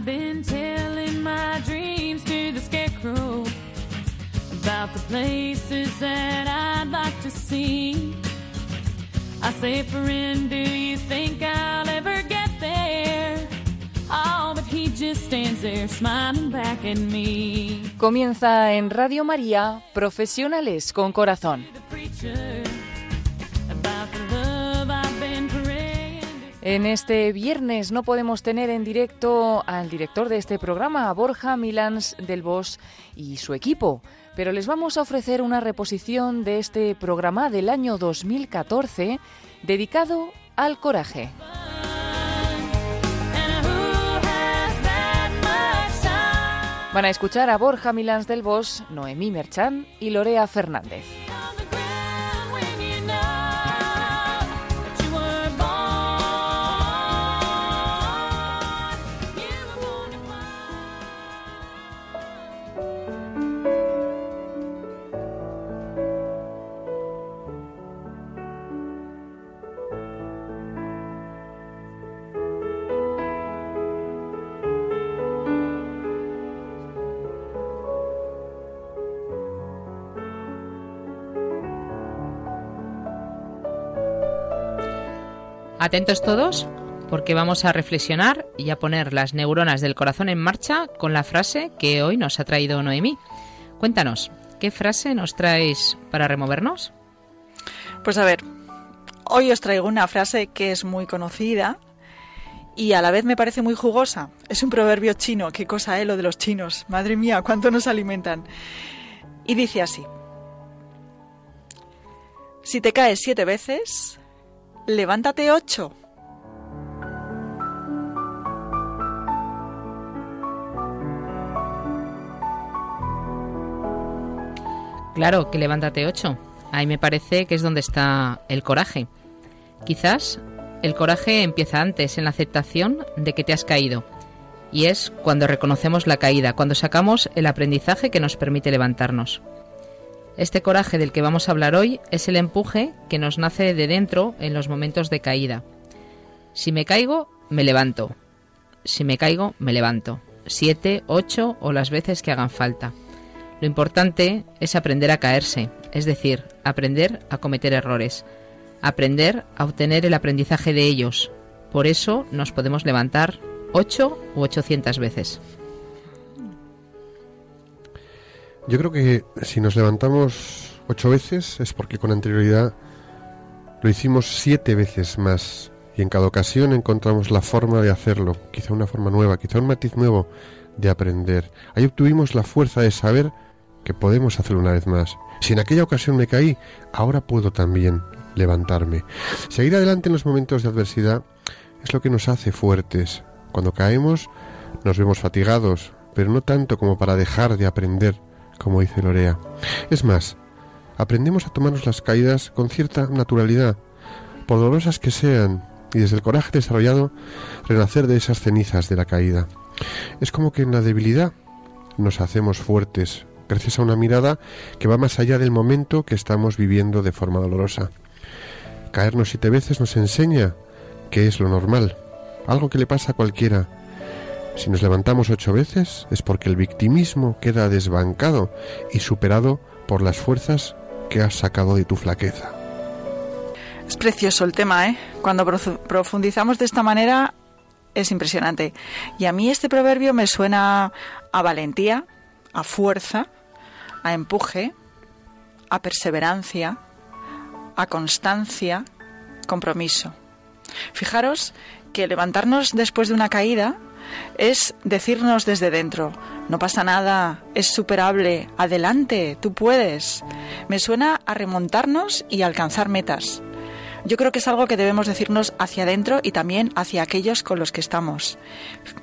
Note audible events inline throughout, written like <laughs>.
I've been telling my dreams to the scarecrow about the places that I'd like to see. I say, friend, do you think I'll ever get there? Oh, but he just stands there smiling back at me. Comienza en Radio María Profesionales con Corazón. En este viernes no podemos tener en directo al director de este programa, a Borja Milans del Bosch y su equipo, pero les vamos a ofrecer una reposición de este programa del año 2014 dedicado al coraje. Van a escuchar a Borja Milans del Bosch, Noemí Merchan y Lorea Fernández. Atentos todos, porque vamos a reflexionar y a poner las neuronas del corazón en marcha con la frase que hoy nos ha traído Noemí. Cuéntanos, ¿qué frase nos traes para removernos? Pues a ver, hoy os traigo una frase que es muy conocida y a la vez me parece muy jugosa. Es un proverbio chino, qué cosa es lo de los chinos. Madre mía, cuánto nos alimentan. Y dice así. Si te caes siete veces, levántate ocho. Claro, que levántate ocho. Ahí me parece que es donde está el coraje. Quizás el coraje empieza antes, en la aceptación de que te has caído. Y es cuando reconocemos la caída, cuando sacamos el aprendizaje que nos permite levantarnos. Este coraje del que vamos a hablar hoy es el empuje que nos nace de dentro en los momentos de caída. Si me caigo, me levanto. Si me caigo, me levanto. Siete, ocho o las veces que hagan falta. Lo importante es aprender a caerse, es decir, aprender a cometer errores, aprender a obtener el aprendizaje de ellos. Por eso nos podemos levantar ocho u ochocientas veces. Yo creo que si nos levantamos ocho veces es porque con anterioridad lo hicimos siete veces más y en cada ocasión encontramos la forma de hacerlo, quizá una forma nueva, quizá un matiz nuevo de aprender. Ahí obtuvimos la fuerza de saber que podemos hacerlo una vez más. Si en aquella ocasión me caí, ahora puedo también levantarme. Seguir adelante en los momentos de adversidad es lo que nos hace fuertes. Cuando caemos nos vemos fatigados, pero no tanto como para dejar de aprender, como dice Lorea. Es más, aprendemos a tomarnos las caídas con cierta naturalidad, por dolorosas que sean, y desde el coraje desarrollado, renacer de esas cenizas de la caída. Es como que en la debilidad nos hacemos fuertes, gracias a una mirada que va más allá del momento que estamos viviendo de forma dolorosa. Caernos siete veces nos enseña que es lo normal, algo que le pasa a cualquiera. Si nos levantamos ocho veces es porque el victimismo queda desbancado y superado por las fuerzas que has sacado de tu flaqueza. Es precioso el tema, ¿eh? Cuando profu- profundizamos de esta manera es impresionante. Y a mí este proverbio me suena a valentía, a fuerza, a empuje, a perseverancia, a constancia, compromiso. Fijaros que levantarnos después de una caída es decirnos desde dentro, no pasa nada, es superable, adelante, tú puedes. Me suena a remontarnos y alcanzar metas. Yo creo que es algo que debemos decirnos hacia adentro y también hacia aquellos con los que estamos.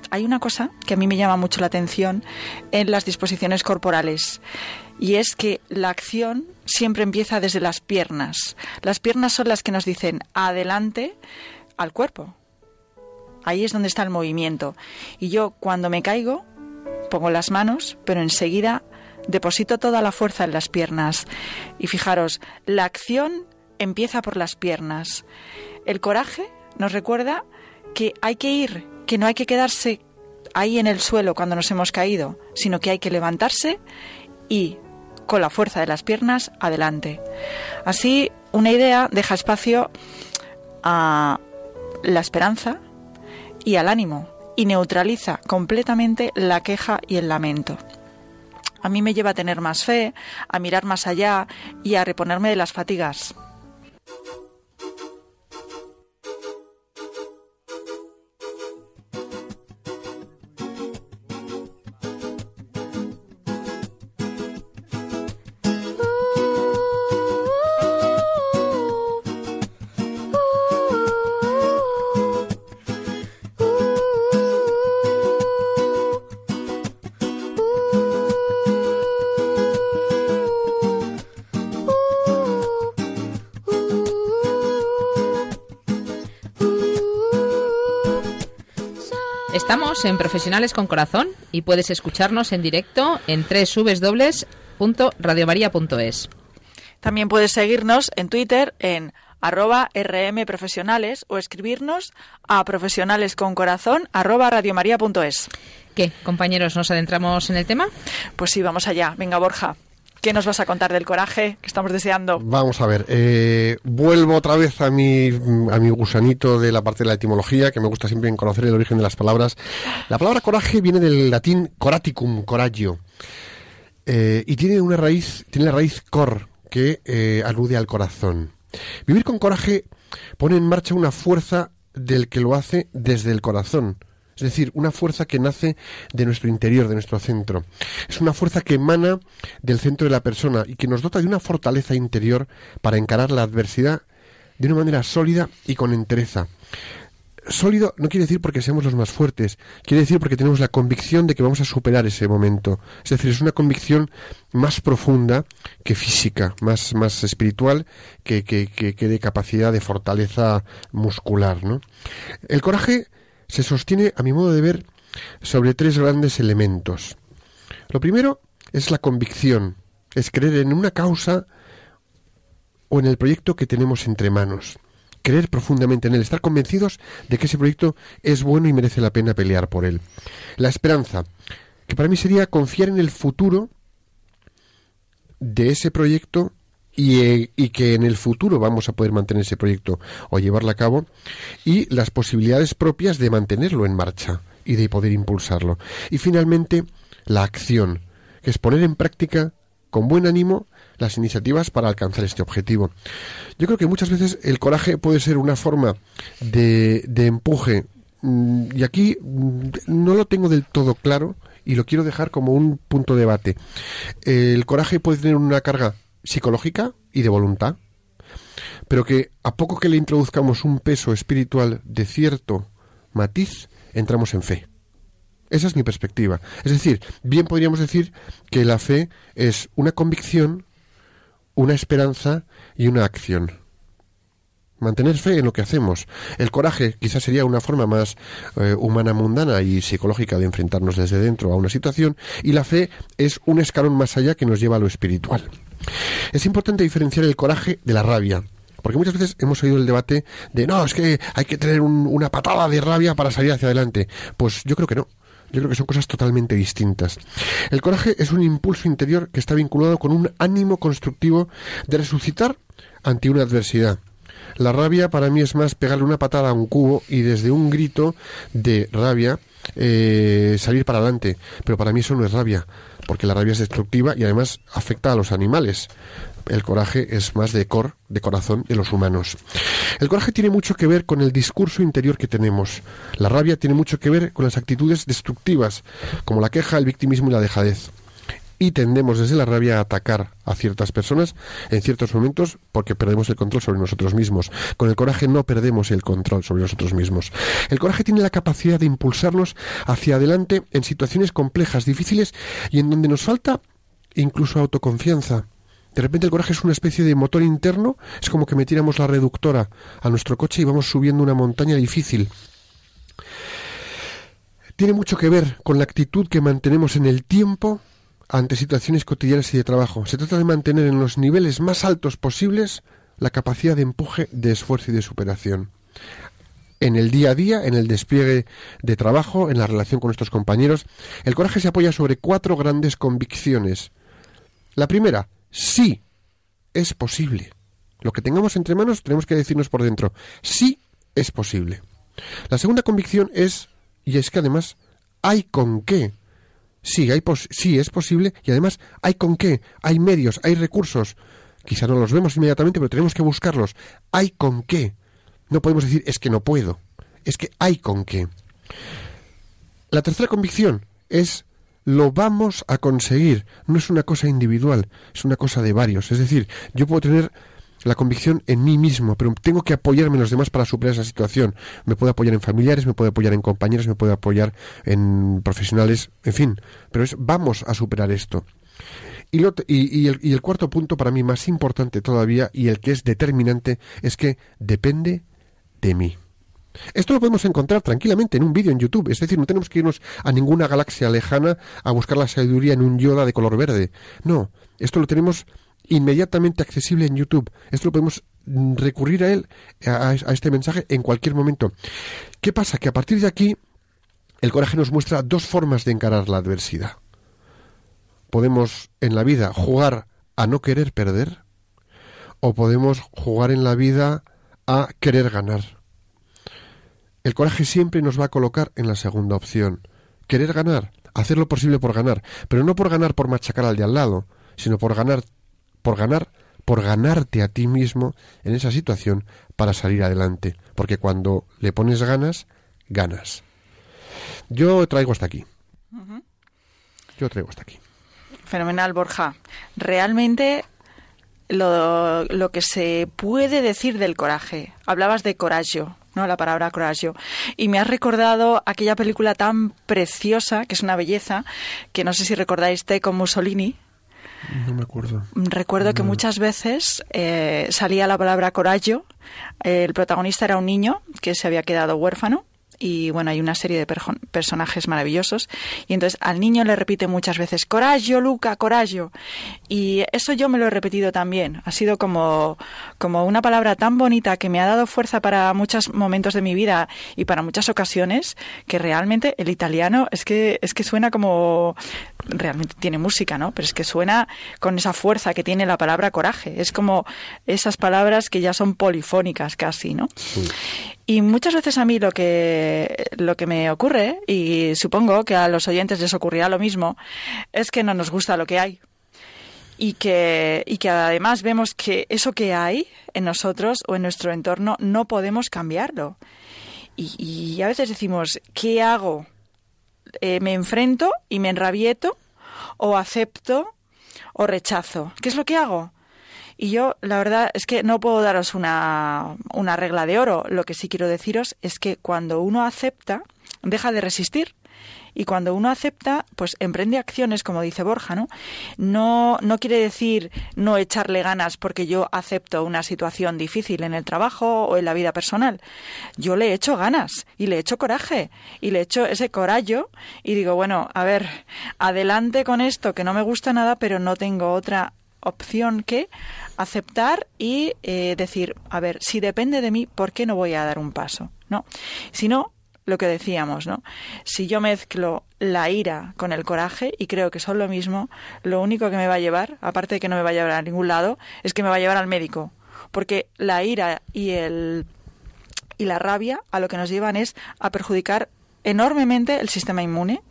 Hay una cosa que a mí me llama mucho la atención en las disposiciones corporales y es que la acción siempre empieza desde las piernas. Las piernas son las que nos dicen adelante al cuerpo. Ahí es donde está el movimiento. Y yo cuando me caigo pongo las manos, pero enseguida deposito toda la fuerza en las piernas. Y fijaros, la acción empieza por las piernas. El coraje nos recuerda que hay que ir, que no hay que quedarse ahí en el suelo cuando nos hemos caído, sino que hay que levantarse y con la fuerza de las piernas adelante. Así, una idea deja espacio a la esperanza y al ánimo y neutraliza completamente la queja y el lamento. A mí me lleva a tener más fe, a mirar más allá y a reponerme de las fatigas. Estamos en Profesionales con Corazón y puedes escucharnos en directo en www.radiomaria.es. También puedes seguirnos en Twitter en arroba rmprofesionales o escribirnos a profesionalesconcorazón arroba radiomaria.es. ¿Qué, compañeros, nos adentramos en el tema? Pues sí, vamos allá. Venga, Borja. ¿Qué nos vas a contar del coraje que estamos deseando? Vamos a ver, eh, vuelvo otra vez a mi, a mi gusanito de la parte de la etimología, que me gusta siempre conocer el origen de las palabras. La palabra coraje viene del latín coraticum, coraggio, eh, y tiene una raíz, tiene la raíz cor, que eh, alude al corazón. Vivir con coraje pone en marcha una fuerza del que lo hace desde el corazón, es decir, una fuerza que nace de nuestro interior, de nuestro centro. Es una fuerza que emana del centro de la persona y que nos dota de una fortaleza interior para encarar la adversidad de una manera sólida y con entereza. Sólido no quiere decir porque seamos los más fuertes, quiere decir porque tenemos la convicción de que vamos a superar ese momento. Es decir, es una convicción más profunda que física, más, más espiritual que, que, que, que de capacidad de fortaleza muscular. ¿no? El coraje se sostiene, a mi modo de ver, sobre tres grandes elementos. Lo primero es la convicción, es creer en una causa o en el proyecto que tenemos entre manos. Creer profundamente en él, estar convencidos de que ese proyecto es bueno y merece la pena pelear por él. La esperanza, que para mí sería confiar en el futuro de ese proyecto y, y, que en el futuro vamos a poder mantener ese proyecto o llevarlo a cabo y las posibilidades propias de mantenerlo en marcha y de poder impulsarlo. Y finalmente, la acción, que es poner en práctica con buen ánimo las iniciativas para alcanzar este objetivo. Yo creo que muchas veces el coraje puede ser una forma de, de empuje mm, y aquí mm, no lo tengo del todo claro y lo quiero dejar como un punto de debate. El coraje puede tener una carga psicológica y de voluntad, pero que a poco que le introduzcamos un peso espiritual de cierto matiz, entramos en fe. Esa es mi perspectiva. Es decir, bien podríamos decir que la fe es una convicción, una esperanza y una acción. Mantener fe en lo que hacemos. El coraje quizás sería una forma más eh, humana, mundana y psicológica de enfrentarnos desde dentro a una situación y la fe es un escalón más allá que nos lleva a lo espiritual. Es importante diferenciar el coraje de la rabia. Porque muchas veces hemos oído el debate de no, es que hay que tener un, una patada de rabia para salir hacia adelante. Pues yo creo que no. Yo creo que son cosas totalmente distintas. El coraje es un impulso interior que está vinculado con un ánimo constructivo de resucitar ante una adversidad. La rabia para mí es más pegarle una patada a un cubo y desde un grito de rabia eh, salir para adelante. Pero para mí eso no es rabia, porque la rabia es destructiva y además afecta a los animales. El coraje es más de cor, de corazón de los humanos. El coraje tiene mucho que ver con el discurso interior que tenemos. La rabia tiene mucho que ver con las actitudes destructivas, como la queja, el victimismo y la dejadez y tendemos desde la rabia a atacar a ciertas personas en ciertos momentos porque perdemos el control sobre nosotros mismos. Con el coraje no perdemos el control sobre nosotros mismos. El coraje tiene la capacidad de impulsarnos hacia adelante en situaciones complejas, difíciles y en donde nos falta incluso autoconfianza. De repente el coraje es una especie de motor interno, es como que metiéramos la reductora a nuestro coche y vamos subiendo una montaña difícil. Tiene mucho que ver con la actitud que mantenemos en el tiempo ante situaciones cotidianas y de trabajo. Se trata de mantener en los niveles más altos posibles la capacidad de empuje, de esfuerzo y de superación. en el día a día, en el despliegue de trabajo, en la relación con nuestros compañeros. El coraje se apoya sobre cuatro grandes convicciones. La primera, sí, es posible. Lo que tengamos entre manos tenemos que decirnos por dentro, sí es posible. La segunda convicción es, y es que además hay con qué. Sí, sí es posible y además hay con qué, hay medios, hay recursos. Quizá no los vemos inmediatamente, pero tenemos que buscarlos. Hay con qué. No podemos decir es que no puedo, es que hay con qué. La tercera convicción es lo vamos a conseguir. No es una cosa individual, es una cosa de varios. Es decir, yo puedo tener la convicción en mí mismo, pero tengo que apoyarme en los demás para superar esa situación. Me puedo apoyar en familiares, me puedo apoyar en compañeros, me puedo apoyar en profesionales, en fin. Pero es vamos a superar esto. Y, y, el, y el cuarto punto para mí más importante todavía y el que es determinante es que depende de mí. Esto lo podemos encontrar tranquilamente en un vídeo en YouTube, es decir, no tenemos que irnos a ninguna galaxia lejana a buscar la sabiduría en un Yoda de color verde. No, esto lo tenemos inmediatamente accesible en YouTube. Esto lo podemos recurrir a él, a, a este mensaje, en cualquier momento. ¿Qué pasa? Que a partir de aquí, el coraje nos muestra dos formas de encarar la adversidad. Podemos en la vida jugar a no querer perder o podemos jugar en la vida a querer ganar. El coraje siempre nos va a colocar en la segunda opción. Querer ganar, hacer lo posible por ganar, pero no por ganar por machacar al de al lado, sino por ganar, por ganar, por ganarte a ti mismo en esa situación para salir adelante, porque cuando le pones ganas, ganas. Yo traigo hasta aquí. Yo traigo hasta aquí. Fenomenal, Borja. Realmente lo, lo, que se puede decir del coraje. Hablabas de coraje, ¿no? La palabra coraje. Y me has recordado aquella película tan preciosa, que es una belleza, que no sé si recordáis, con Mussolini. No me acuerdo. Recuerdo que muchas veces eh, salía la palabra coraggio. el protagonista era un niño que se había quedado huérfano y bueno, hay una serie de personajes maravillosos y entonces al niño le repite muchas veces coraggio Luca, coraggio y eso yo me lo he repetido también, ha sido como, como una palabra tan bonita que me ha dado fuerza para muchos momentos de mi vida y para muchas ocasiones que realmente el italiano es que, es que suena como realmente tiene música, ¿no? Pero es que suena con esa fuerza que tiene la palabra coraje. Es como esas palabras que ya son polifónicas casi, ¿no? Y muchas veces a mí lo que, lo que me ocurre, y supongo que a los oyentes les ocurrirá lo mismo, es que no nos gusta lo que hay. Y que, y que además vemos que eso que hay en nosotros o en nuestro entorno no podemos cambiarlo. Y, y a veces decimos, ¿qué hago? Eh, me enfrento y me enrabieto o acepto o rechazo. ¿Qué es lo que hago? Y yo, la verdad, es que no puedo daros una, una regla de oro. Lo que sí quiero deciros es que cuando uno acepta, deja de resistir y cuando uno acepta, pues emprende acciones, como dice Borja, ¿no? No, no quiere decir no echarle ganas porque yo acepto una situación difícil en el trabajo o en la vida personal. Yo le echo ganas y le echo coraje y le echo ese corallo y digo, bueno, a ver, adelante con esto que no me gusta nada, pero no tengo otra opción que aceptar y eh, decir, a ver, si depende de mí, ¿por qué no voy a dar un paso? ¿No? Si no, lo que decíamos, ¿no? Si yo mezclo la ira con el coraje y creo que son lo mismo, lo único que me va a llevar, aparte de que no me va a llevar a ningún lado, es que me va a llevar al médico, porque la ira y el y la rabia a lo que nos llevan es a perjudicar enormemente el sistema inmune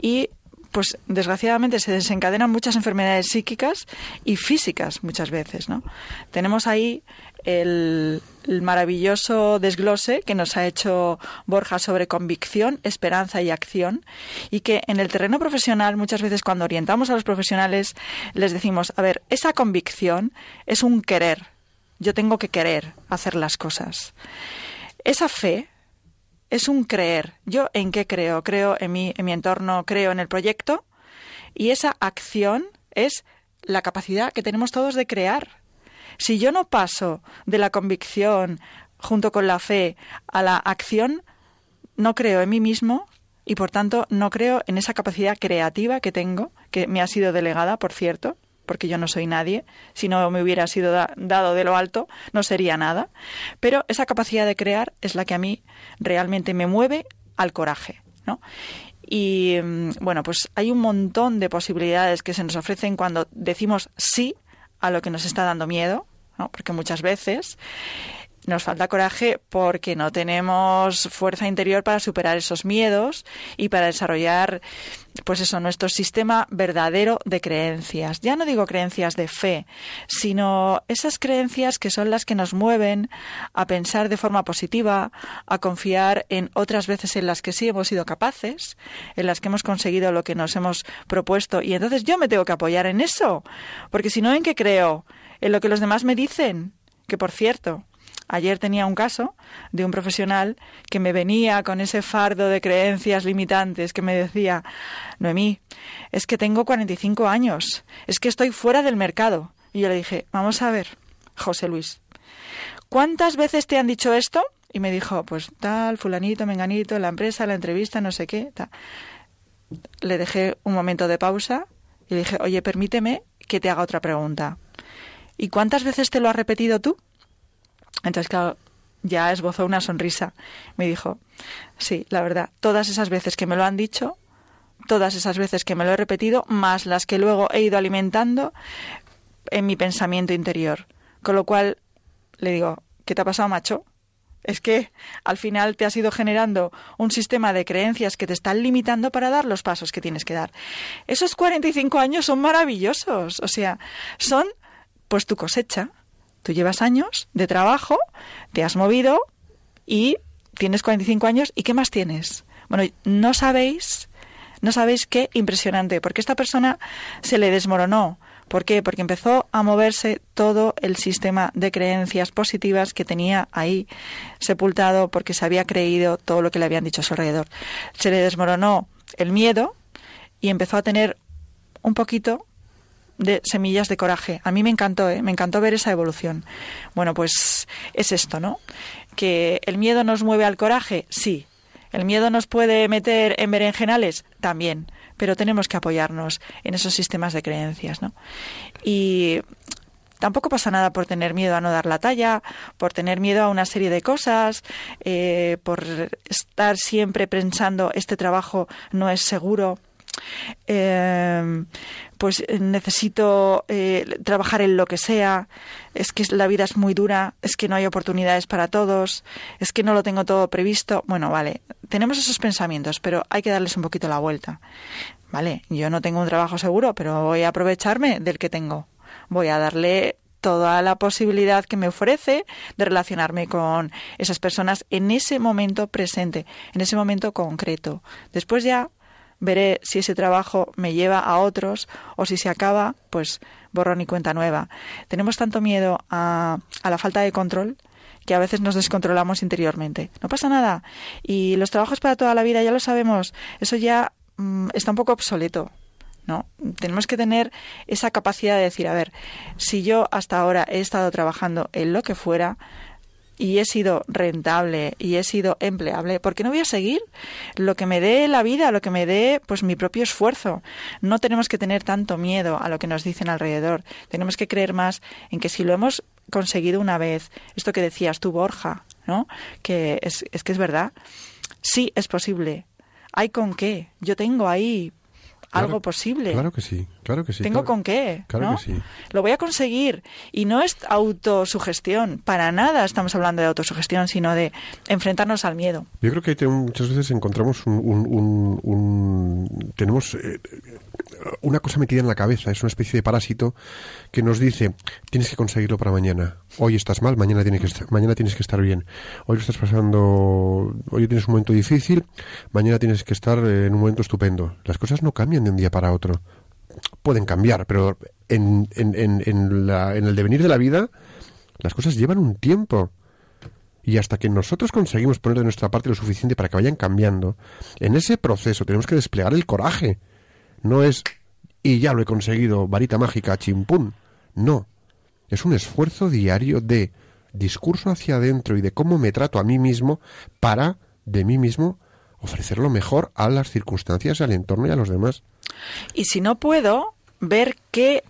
y pues desgraciadamente se desencadenan muchas enfermedades psíquicas y físicas muchas veces, ¿no? Tenemos ahí el, maravilloso desglose que nos ha hecho Borja sobre convicción, esperanza y acción y que en el terreno profesional muchas veces cuando orientamos a los profesionales les decimos, a ver, esa convicción es un querer, yo tengo que querer hacer las cosas. Esa fe es un creer. ¿Yo en qué creo? Creo en mi, en mi entorno, creo en el proyecto y esa acción es la capacidad que tenemos todos de crear. Si yo no paso de la convicción junto con la fe a la acción, no creo en mí mismo y por tanto no creo en esa capacidad creativa que tengo, que me ha sido delegada, por cierto. Porque yo no soy nadie. Si no me hubiera sido dado de lo alto, no sería nada. Pero esa capacidad de crear es la que a mí realmente me mueve al coraje, ¿no? Y mm, bueno, pues hay un montón de posibilidades que se nos ofrecen cuando decimos sí a lo que nos está dando miedo, ¿no? porque muchas veces nos falta coraje porque no tenemos fuerza interior para superar esos miedos y para desarrollar, pues eso, nuestro sistema verdadero de creencias. Ya no digo creencias de fe, sino esas creencias que son las que nos mueven a pensar de forma positiva, a confiar en otras veces en las que sí hemos sido capaces, en las que hemos conseguido lo que nos hemos propuesto. Y entonces yo me tengo que apoyar en eso, porque si no, ¿en qué creo? En lo que los demás me dicen. Que por cierto, Ayer tenía un caso de un profesional que me venía con ese fardo de creencias limitantes que me decía, Noemí, es que tengo 45 años, es que estoy fuera del mercado. Y yo le dije, vamos a ver, José Luis, ¿cuántas veces te han dicho esto? Y me dijo, pues tal, fulanito, menganito, la empresa, la entrevista, no sé qué. Tal. Le dejé un momento de pausa y le dije, oye, permíteme que te haga otra pregunta. ¿Y cuántas veces te lo has repetido tú? Entonces, claro, ya esbozó una sonrisa. Me dijo, sí, la verdad, todas esas veces que me lo han dicho, todas esas veces que me lo he repetido, más las que luego he ido alimentando en mi pensamiento interior. Con lo cual, le digo, ¿qué te ha pasado, macho? Es que al final te has ido generando un sistema de creencias que te están limitando para dar los pasos que tienes que dar. Esos 45 años son maravillosos, o sea, son pues tu cosecha, Tú llevas años de trabajo, te has movido y tienes 45 años y ¿qué más tienes? Bueno, no sabéis, no sabéis qué impresionante, porque esta persona se le desmoronó. ¿Por qué? Porque empezó a moverse todo el sistema de creencias positivas que tenía ahí sepultado porque se había creído todo lo que le habían dicho a su alrededor. Se le desmoronó el miedo y empezó a tener un poquito de semillas de coraje. A mí me encantó, ¿eh? me encantó ver esa evolución. Bueno, pues es esto, ¿no? Que el miedo nos mueve al coraje, sí. El miedo nos puede meter en berenjenales, también. Pero tenemos que apoyarnos en esos sistemas de creencias, ¿no? Y tampoco pasa nada por tener miedo a no dar la talla, por tener miedo a una serie de cosas, eh, por estar siempre pensando este trabajo no es seguro. Eh, pues eh, necesito eh, trabajar en lo que sea, es que la vida es muy dura, es que no hay oportunidades para todos, es que no lo tengo todo previsto. Bueno, vale, tenemos esos pensamientos, pero hay que darles un poquito la vuelta. Vale, yo no tengo un trabajo seguro, pero voy a aprovecharme del que tengo. Voy a darle toda la posibilidad que me ofrece de relacionarme con esas personas en ese momento presente, en ese momento concreto. Después ya veré si ese trabajo me lleva a otros o si se acaba, pues borrón y cuenta nueva. Tenemos tanto miedo a, a la falta de control que a veces nos descontrolamos interiormente. No pasa nada. Y los trabajos para toda la vida, ya lo sabemos, eso ya mm, está un poco obsoleto. ¿no? Tenemos que tener esa capacidad de decir, a ver, si yo hasta ahora he estado trabajando en lo que fuera, y he sido rentable y he sido empleable, ¿por qué no voy a seguir lo que me dé la vida, lo que me dé pues mi propio esfuerzo? No tenemos que tener tanto miedo a lo que nos dicen alrededor. Tenemos que creer más en que si lo hemos conseguido una vez, esto que decías tú, Borja, ¿no? Que es, es que es verdad. Sí, es posible. ¿Hay con qué? Yo tengo ahí algo posible. Claro que sí, claro que sí. Tengo con qué. Claro que sí. Lo voy a conseguir. Y no es autosugestión, para nada estamos hablando de autosugestión, sino de enfrentarnos al miedo. Yo creo que muchas veces encontramos un. tenemos. Eh, una cosa metida en la cabeza, es una especie de parásito que nos dice, tienes que conseguirlo para mañana. Hoy estás mal, mañana tienes que estar, mañana tienes que estar bien. Hoy lo estás pasando, hoy tienes un momento difícil, mañana tienes que estar en un momento estupendo. Las cosas no cambian de un día para otro. Pueden cambiar, pero en, en, en, en el devenir de la vida, las cosas llevan un tiempo. Y hasta que nosotros conseguimos poner de nuestra parte lo suficiente para que vayan cambiando, en ese proceso tenemos que desplegar el coraje no es y ya lo he conseguido, varita mágica, chimpún. No. Es un esfuerzo diario de discurso hacia adentro y de cómo me trato a mí mismo para, de mí mismo, ofrecer lo mejor a las circunstancias, al entorno y a los demás. Y si no puedo, ver qué,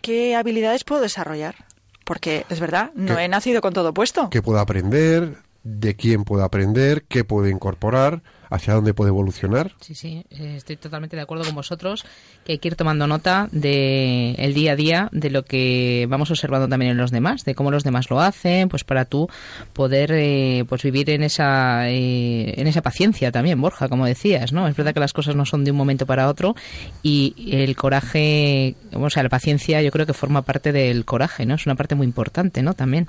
qué habilidades puedo desarrollar. Porque es verdad, no he nacido con todo puesto. ¿Qué puedo aprender? ¿De quién puedo aprender? ¿Qué puedo incorporar? hacia dónde puede evolucionar. Sí, sí, eh, estoy totalmente de acuerdo con vosotros que hay que ir tomando nota de el día a día de lo que vamos observando también en los demás, de cómo los demás lo hacen, pues para tú poder eh, pues vivir en esa eh, en esa paciencia también, Borja, como decías, ¿no? Es verdad que las cosas no son de un momento para otro y el coraje, o sea, la paciencia yo creo que forma parte del coraje, ¿no? Es una parte muy importante, ¿no? También.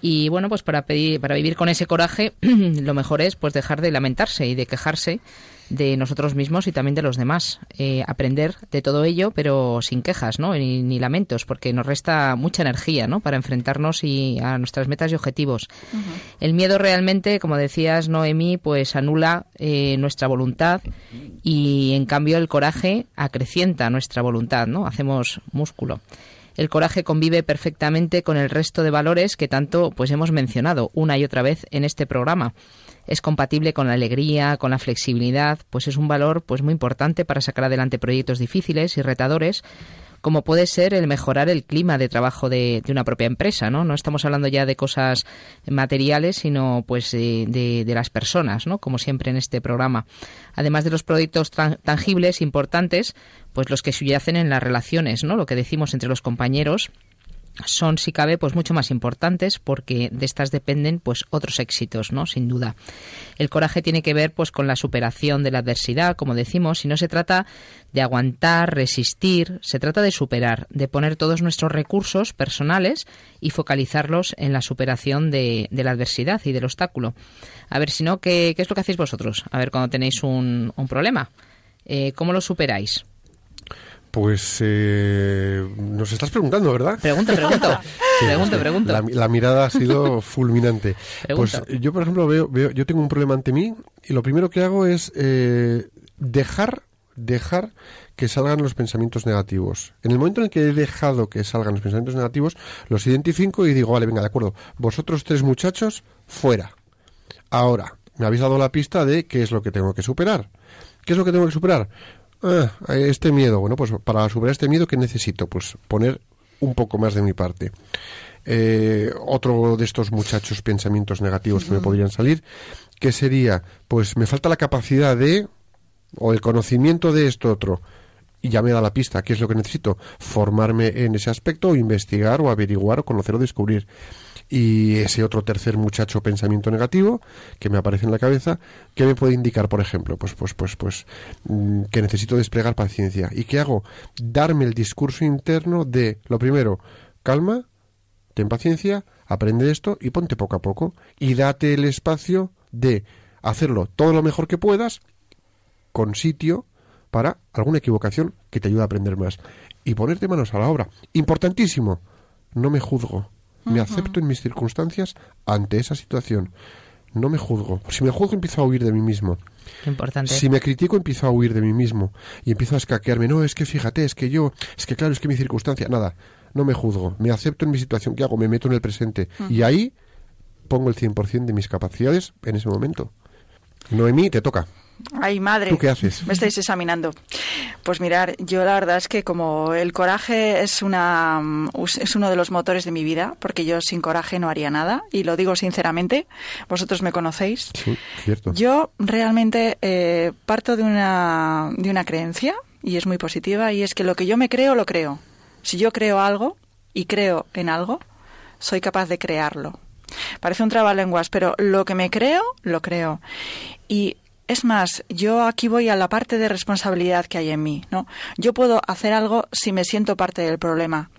Y bueno, pues para, pedir, para vivir con ese coraje, <clears throat> lo mejor es pues dejar de lamentarse y de quejarse de nosotros mismos y también de los demás. Eh, aprender de todo ello, pero sin quejas, ¿no? Ni, lamentos, porque nos resta mucha energía, ¿no? Para enfrentarnos y a nuestras metas y objetivos. El miedo realmente, como decías, Noemí, pues anula eh, nuestra voluntad y en cambio el coraje acrecienta nuestra voluntad, ¿no? Hacemos músculo el coraje convive perfectamente con el resto de valores que tanto pues hemos mencionado una y otra vez en este programa. Es compatible con la alegría, con la flexibilidad, pues es un valor pues muy importante para sacar adelante proyectos difíciles y retadores como puede ser el mejorar el clima de trabajo de, una propia empresa, ¿no? No estamos hablando ya de cosas materiales, sino pues de, de, las personas, ¿no? Como siempre en este programa. Además de los proyectos tangibles importantes, pues los que subyacen en las relaciones, ¿no? Lo que decimos entre los compañeros son si cabe pues mucho más importantes porque de estas dependen pues otros éxitos no sin duda. El coraje tiene que ver pues con la superación de la adversidad como decimos y no se trata de aguantar resistir se trata de superar de poner todos nuestros recursos personales y focalizarlos en la superación de, la adversidad y del obstáculo. A ver si no ¿qué, es lo que hacéis vosotros a ver cuando tenéis un, problema eh, cómo lo superáis pues eh, nos estás preguntando, ¿verdad? Pregunta, pregunta. <laughs> pregunta, pregunta. La, mirada ha sido <laughs> fulminante. Pues yo, por ejemplo, veo, veo, yo tengo un problema ante mí y lo primero que hago es eh, dejar, dejar que salgan los pensamientos negativos. En el momento en el que he dejado que salgan los pensamientos negativos, los identifico y digo, vale, venga, de acuerdo, vosotros tres muchachos, fuera. Ahora, me habéis dado la pista de qué es lo que tengo que superar. ¿Qué es lo que tengo que superar? Ah, este miedo. Bueno, pues para superar este miedo, ¿qué necesito? Pues poner un poco más de mi parte. Eh, otro de estos muchachos pensamientos negativos que me podrían salir, que sería, pues me falta la capacidad de, o el conocimiento de esto otro, y ya me da la pista, ¿qué es lo que necesito? Formarme en ese aspecto, o investigar, o averiguar, o conocer, o descubrir y ese otro tercer muchacho pensamiento negativo que me aparece en la cabeza, ¿qué me puede indicar, por ejemplo? Pues, pues, pues, pues, mm, que necesito desplegar paciencia. ¿Y qué hago? Darme el discurso interno de, lo primero, calma, ten paciencia, aprende esto y ponte poco a poco. Y date el espacio de hacerlo todo lo mejor que puedas con sitio para alguna equivocación que te ayude a aprender más. Y ponerte manos a la obra. Importantísimo, no me juzgo. Me acepto en mis circunstancias ante esa situación. No me juzgo. Si me juzgo, empiezo a huir de mí mismo. Importante. Si me critico, empiezo a huir de mí mismo. Y empiezo a escaquearme. No, es que fíjate, es que yo, es que claro, es que mi circunstancia. Nada, no me juzgo. Me acepto en mi situación. ¿Qué hago? Me meto en el presente. Y ahí pongo el 100% de mis capacidades en ese momento. Noemí, te toca. Ay, madre. ¿Tú qué haces? Me estáis examinando. Pues mirar, yo la verdad es que como el coraje es, una, es uno de los motores de mi vida, porque yo sin coraje no haría nada, y lo digo sinceramente, vosotros me conocéis. Sí, cierto. Yo realmente eh, parto de una, de una creencia, y es muy positiva, y es que lo que yo me creo, lo creo. Si yo creo algo y creo en algo, soy capaz de crearlo. Parece un trabalenguas, pero lo que me creo, lo creo. Y es más, yo aquí voy a la parte de responsabilidad que hay en mí, ¿no? Yo puedo hacer algo si me siento parte del problema.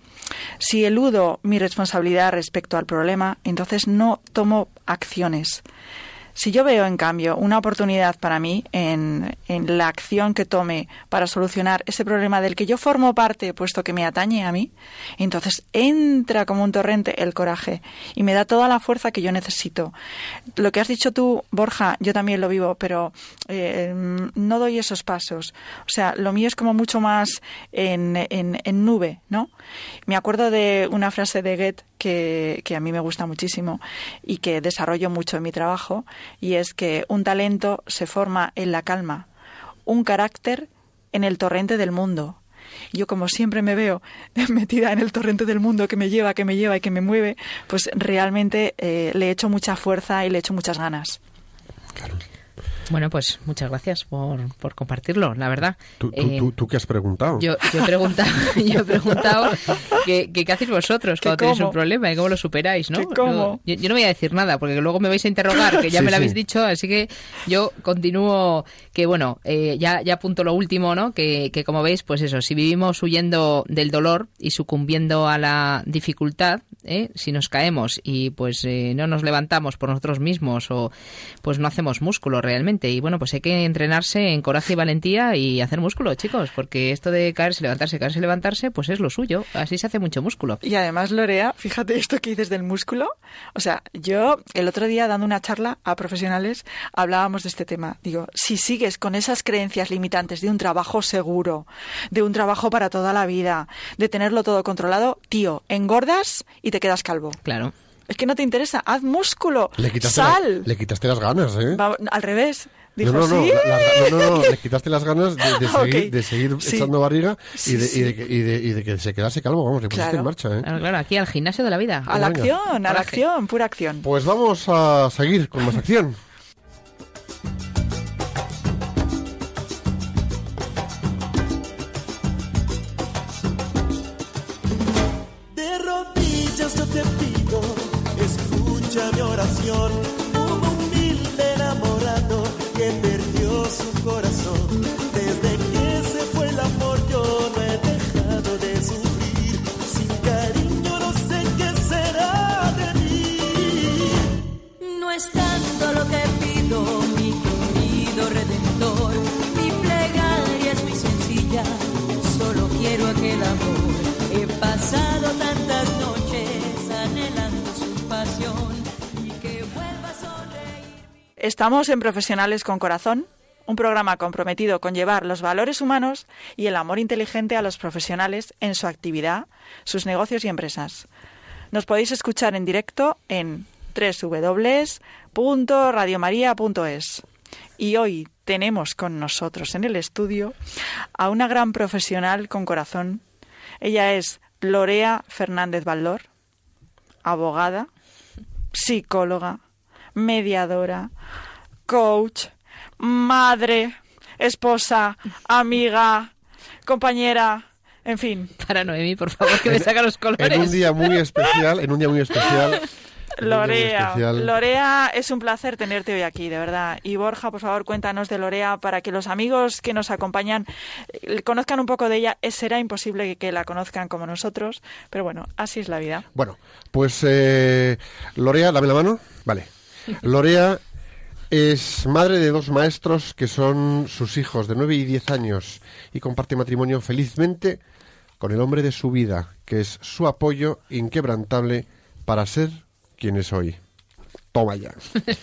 Si eludo mi responsabilidad respecto al problema, entonces no tomo acciones. Si yo veo, en cambio, una oportunidad para mí en, la acción que tome para solucionar ese problema del que yo formo parte, puesto que me atañe a mí, entonces entra como un torrente el coraje y me da toda la fuerza que yo necesito. Lo que has dicho tú, Borja, yo también lo vivo, pero eh, no doy esos pasos. O sea, lo mío es como mucho más en nube, ¿no? Me acuerdo de una frase de Goethe que, que a mí me gusta muchísimo y que desarrollo mucho en mi trabajo, y es que un talento se forma en la calma, un carácter en el torrente del mundo Yo como siempre me veo <laughs> metida en el torrente del mundo que me lleva, que me lleva y que me mueve, pues realmente eh, le echo mucha fuerza y le echo muchas ganas. Bueno, pues muchas gracias por, por compartirlo, la verdad. ¿Tú, tú, Eh, tú, tú qué has preguntado? Yo, yo he preguntado, <laughs> yo he preguntado que, que qué hacéis vosotros ¿Que cuando tenéis un problema y cómo lo superáis, ¿no? ¿Que cómo? Yo, yo no voy a decir nada porque luego me vais a interrogar, que ya Sí, me lo sí. habéis dicho, así que yo continúo que, bueno, eh, ya, ya apunto lo último, ¿no? Que, que como veis, pues eso, si vivimos huyendo del dolor y sucumbiendo a la dificultad, ¿eh? si nos caemos y pues eh, no nos levantamos por nosotros mismos o pues no hacemos músculo realmente y bueno, pues hay que entrenarse en coraje y valentía y hacer músculo, chicos, porque esto de caerse, levantarse, caerse, levantarse, pues es lo suyo, así se hace mucho músculo. Y además, Lorea, fíjate esto que dices del músculo. O sea, yo el otro día dando una charla a profesionales hablábamos de este tema. Digo, si sigues con esas creencias limitantes de un trabajo seguro, de un trabajo para toda la vida, de tenerlo todo controlado, tío, engordas y te quedas calvo. Claro. Es que no te interesa, haz músculo, Le quitaste, la- sal. le quitaste las ganas, ¿eh? Va- al revés. Dijo, no, no, no, sí. la- la- no, no, no, le quitaste las ganas de, de <laughs> seguir, de seguir Sí. echando barriga Sí, y, de, sí. y, de, que- y, de, y de que se quedase calvo, vamos, le pusiste Claro. en marcha, ¿eh? Claro, claro, aquí al gimnasio de la vida. A la Venga. acción, a la acción, pura acción. Pues vamos a seguir con más acción. Estamos en Profesionales con Corazón, un programa comprometido con llevar los valores humanos y el amor inteligente a los profesionales en su actividad, sus negocios y empresas. Nos podéis escuchar en directo en www.radiomaria.es. Y hoy tenemos con nosotros en el estudio a una gran profesional con corazón. Ella es Lorea Fernández Valdor, abogada, psicóloga, mediadora, coach, madre, esposa, amiga, compañera, en fin. Para Noemi, por favor, que me saca los colores. En un día muy especial, en un día muy especial. Lorea. Lorea, es un placer tenerte hoy aquí, de verdad. Y Borja, por favor, cuéntanos de Lorea para que los amigos que nos acompañan eh, conozcan un poco de ella. Eh, Será imposible que, que la conozcan como nosotros, pero bueno, así es la vida. Bueno, pues eh, Lorea, dame la mano. Vale. Lorea es madre de dos maestros que son sus hijos de 9 y 10 años y comparte matrimonio felizmente con el hombre de su vida, que es su apoyo inquebrantable para ser quien es hoy. Toma ya.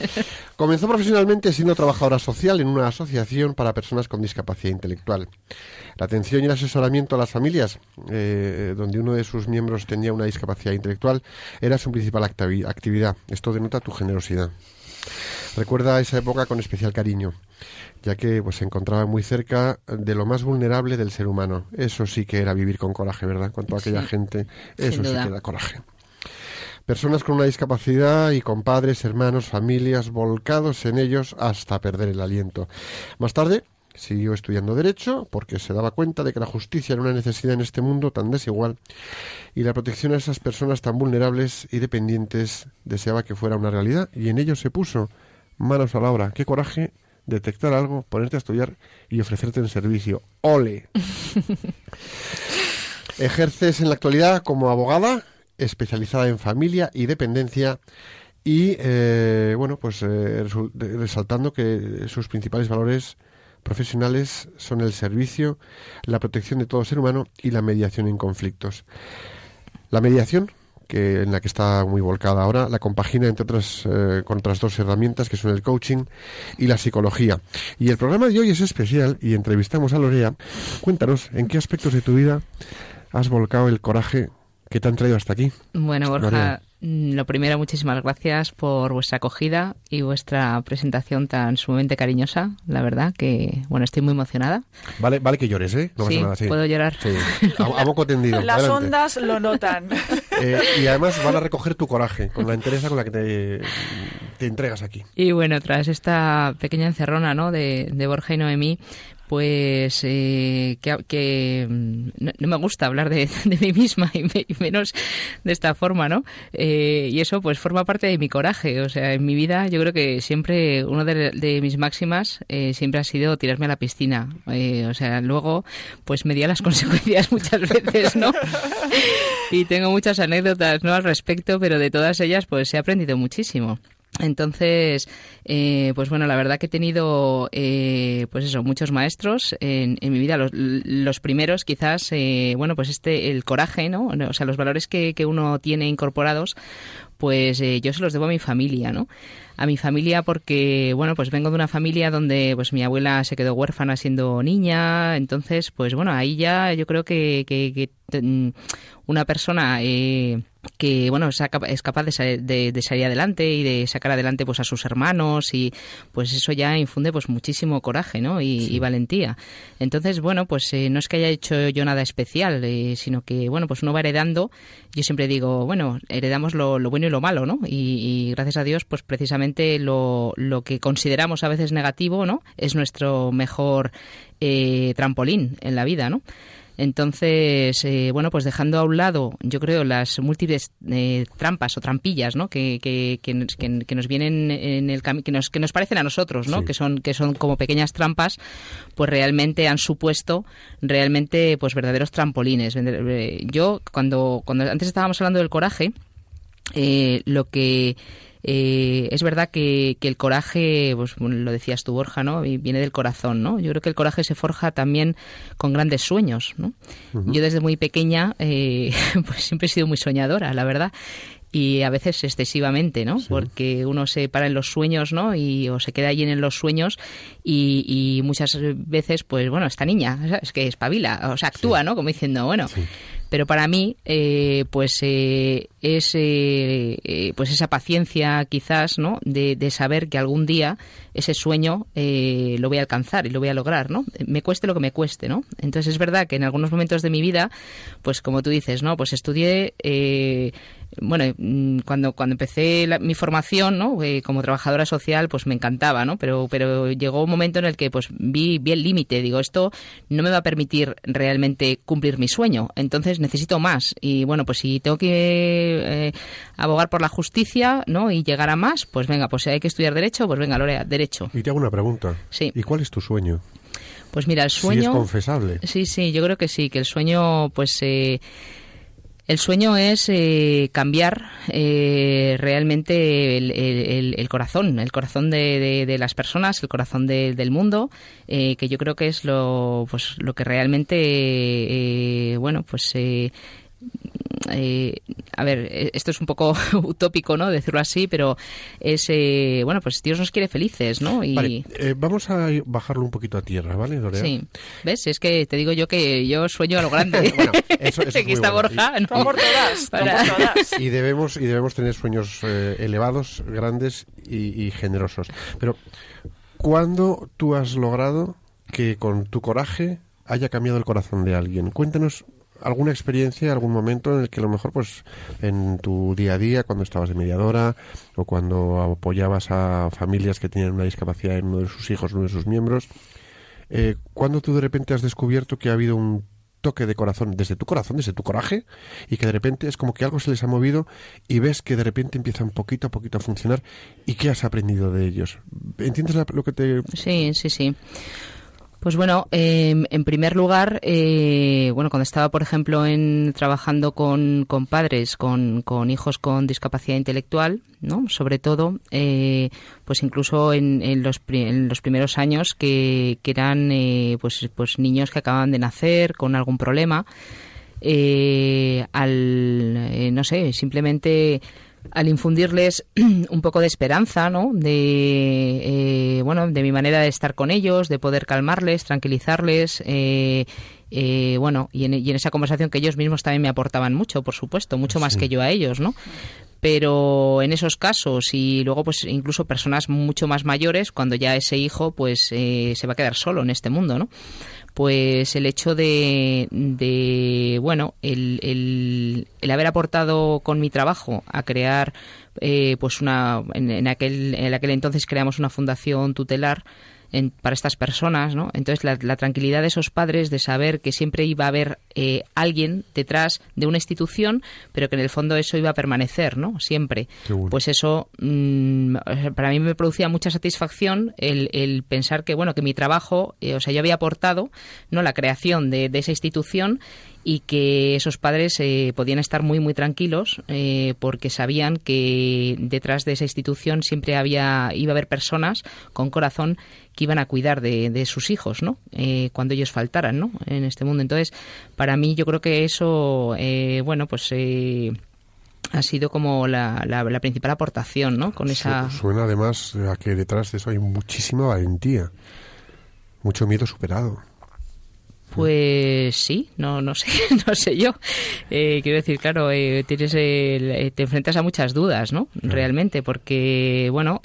<laughs> Comenzó profesionalmente siendo trabajadora social en una asociación para personas con discapacidad intelectual. La atención y el asesoramiento a las familias, eh, donde uno de sus miembros tenía una discapacidad intelectual, era su principal actividad. Esto denota tu generosidad. Recuerda esa época con especial cariño, ya que pues, se encontraba muy cerca de lo más vulnerable del ser humano. Eso sí que era vivir con coraje, ¿verdad? Con toda aquella Sí, gente, eso sí que era coraje. Personas con una discapacidad y con padres, hermanos, familias volcados en ellos hasta perder el aliento. Más tarde siguió estudiando Derecho porque se daba cuenta de que la justicia era una necesidad en este mundo tan desigual y la protección a esas personas tan vulnerables y dependientes deseaba que fuera una realidad y en ello se puso manos a la obra. Qué coraje detectar algo, ponerte a estudiar y ofrecerte en servicio. ¡Ole! <laughs> Ejerces en la actualidad como abogada especializada en familia y dependencia y eh, bueno pues eh, resaltando que sus principales valores profesionales son el servicio, la protección de todo ser humano y la mediación en conflictos. La mediación que en la que está muy volcada ahora, la compagina entre otras eh, con otras dos herramientas que son el coaching y la psicología. Y el programa de hoy es especial y entrevistamos a Lorea. Cuéntanos en qué aspectos de tu vida has volcado el coraje que te han traído hasta aquí. Bueno, Borja, Lorea. Mm, Lo primero, muchísimas gracias por vuestra acogida y vuestra presentación tan sumamente cariñosa. La verdad que, bueno, estoy muy emocionada. Vale, vale que llores, ¿eh? No pasa Sí, nada, sí. puedo llorar. Sí, a, a moco tendido. <laughs> Las Adelante. ondas lo notan. <laughs> Eh, y además van a recoger tu coraje con la entereza con la que te, te entregas aquí. Y bueno, tras esta pequeña encerrona ¿no? de, de Borja y Noemí, pues eh, que, que, mm, no, me gusta hablar <laughs> de, mí misma y, me- y menos de esta forma, ¿no? Eh, y eso pues forma parte de mi coraje. O sea, en mi vida yo creo que siempre uno de, mis máximas eh, siempre ha sido tirarme a la piscina. Eh, o sea, luego pues me di las <laughs> consecuencias muchas veces, ¿no? <laughs> y tengo muchas anécdotas ¿no? al respecto, pero de todas ellas pues he aprendido muchísimo. Entonces, eh, pues bueno, la verdad que he tenido, eh, pues eso, muchos maestros en, en mi vida. Los, los primeros, quizás, eh, bueno, pues este, el coraje, ¿no? O sea, los valores que, que uno tiene incorporados, pues eh, yo se los debo a mi familia, ¿no? A mi familia porque, bueno, pues vengo de una familia donde pues mi abuela se quedó huérfana siendo niña, entonces, pues bueno, ahí ya yo creo que, que- que, una persona eh, que, bueno, es capa- es capaz de, sa- de- de salir adelante y de sacar adelante pues a sus hermanos y pues eso ya infunde pues muchísimo coraje, ¿no? Y, y valentía. Entonces, bueno, pues eh, no es que haya hecho yo nada especial, eh, sino que, bueno, pues uno va heredando. Yo siempre digo, bueno, heredamos lo, lo bueno y lo malo, ¿no? Y, y gracias a Dios, pues precisamente lo, lo que consideramos a veces negativo, ¿no? Es nuestro mejor eh, trampolín en la vida, ¿no? Entonces, eh, bueno, pues dejando a un lado, yo creo, las múltiples eh, trampas o trampillas, ¿no? Que, que, que, que- nos vienen en el camino, que nos, que nos parecen a nosotros, ¿no? Sí. Que son, que son como pequeñas trampas, pues realmente han supuesto realmente, pues verdaderos trampolines. Eh, Yo, cuando, cuando antes estábamos hablando del coraje, eh, lo que eh, es verdad que, que el coraje, pues bueno, lo decías tú, Borja, ¿no? Y viene del corazón, ¿no? Yo creo que el coraje se forja también con grandes sueños, ¿no? Yo desde muy pequeña, eh, <laughs> pues siempre he sido muy soñadora, la verdad. Y a veces excesivamente, ¿no? Porque uno se para en los sueños, ¿no? Y o se queda allí en los sueños y, y muchas veces, pues bueno, esta niña, es que espabila, o sea, actúa, ¿no? Como diciendo, bueno, pero para mí eh, pues eh, es eh, eh, pues esa paciencia quizás no de, de saber que algún día ese sueño eh, lo voy a alcanzar y lo voy a lograr no me cueste lo que me cueste no entonces es verdad que en algunos momentos de mi vida pues como tú dices no pues estudié eh, bueno, mm, cuando, cuando empecé la- mi formación, ¿no? Eh, como trabajadora social, pues me encantaba, ¿no? Pero, pero llegó un momento en el que pues vi, vi el límite. Digo, esto no me va a permitir realmente cumplir mi sueño. Entonces necesito más. Y bueno, pues si tengo que eh, abogar por la justicia, ¿no? Y llegar a más, pues venga, pues si hay que estudiar Derecho, pues venga, Lorea, Derecho. Y te hago una pregunta. Sí. ¿Y cuál es tu sueño? Pues mira, el Si es sueño... confesable. Sí, sí, yo creo que sí, que el sueño, pues, eh, el sueño es eh, cambiar eh, realmente el, corazón, el corazón de, las personas, el corazón de- del mundo, eh, que yo creo que es lo, pues, lo que realmente, eh, bueno, pues. Eh, a ver, eh, esto es un poco <laughs> utópico, ¿no? Decirlo así, pero es, eh, bueno, pues Dios nos quiere felices, ¿no? Y, Vale, eh, vamos a bajarlo un poquito a tierra, ¿vale, Dorea? Sí, ¿ves? Es que te digo yo que yo sueño a lo grande. <laughs> Bueno, eso- eso es <laughs> Aquí muy está bueno. Borja. Y- ¿no? Por todas, Para-. Y debemos, y debemos tener sueños eh, elevados, grandes y, y generosos. Pero, ¿cuándo tú has logrado que con tu coraje haya cambiado el corazón de alguien? Cuéntanos alguna experiencia, algún momento en el que a lo mejor, pues, en tu día a día, cuando estabas de mediadora o cuando apoyabas a familias que tenían una discapacidad en uno de sus hijos, uno de sus miembros, eh, ¿cuándo tú de repente has descubierto que ha habido un toque de corazón desde tu corazón, desde tu coraje, y que de repente es como que algo se les ha movido y ves que de repente empiezan poquito a poquito a funcionar y qué has aprendido de ellos? ¿Entiendes lo que te... Sí, sí, sí. Pues bueno, eh, en primer lugar, eh, bueno, cuando estaba, por ejemplo, en trabajando con, con padres, con, con hijos con discapacidad intelectual, ¿no? Sobre todo, eh, pues incluso en, en los, en los primeros años que, que eran, eh, pues, pues niños que acababan de nacer con algún problema, eh, al, eh, no sé, simplemente al infundirles <clears throat> un poco de esperanza, ¿no? De, eh, bueno, de mi manera de estar con ellos, de poder calmarles, tranquilizarles, eh, eh, bueno, y en, y en esa conversación que ellos mismos también me aportaban mucho, por supuesto, mucho más que yo a ellos, ¿no? pero en esos casos y luego pues incluso personas mucho más mayores cuando ya ese hijo pues eh, se va a quedar solo en este mundo no pues el hecho de, de bueno el, el, el, haber aportado con mi trabajo a crear eh, pues una en, en, aquel en aquel entonces creamos una fundación tutelar para estas personas, ¿no? Entonces la, tranquilidad de esos padres de saber que siempre iba a haber eh, alguien detrás de una institución, pero que en el fondo eso iba a permanecer, ¿no? Siempre. Pues eso mm, para mí me producía mucha satisfacción el, pensar que bueno que mi trabajo, eh, o sea, yo había aportado, no la creación de, de esa institución y que esos padres eh, podían estar muy muy tranquilos eh, porque sabían que detrás de esa institución siempre había iba a haber personas con corazón que iban a cuidar de, sus hijos no eh, cuando ellos faltaran no en este mundo. Entonces para mí yo creo que eso bueno pues ha sido como la, la, principal aportación no con esa suena además a que detrás de eso hay muchísima valentía mucho miedo superado pues sí, no, no sé, <laughs> no sé yo. Eh, quiero decir, claro, eh, tienes eh, te enfrentas a muchas dudas, ¿no? Realmente, porque, bueno,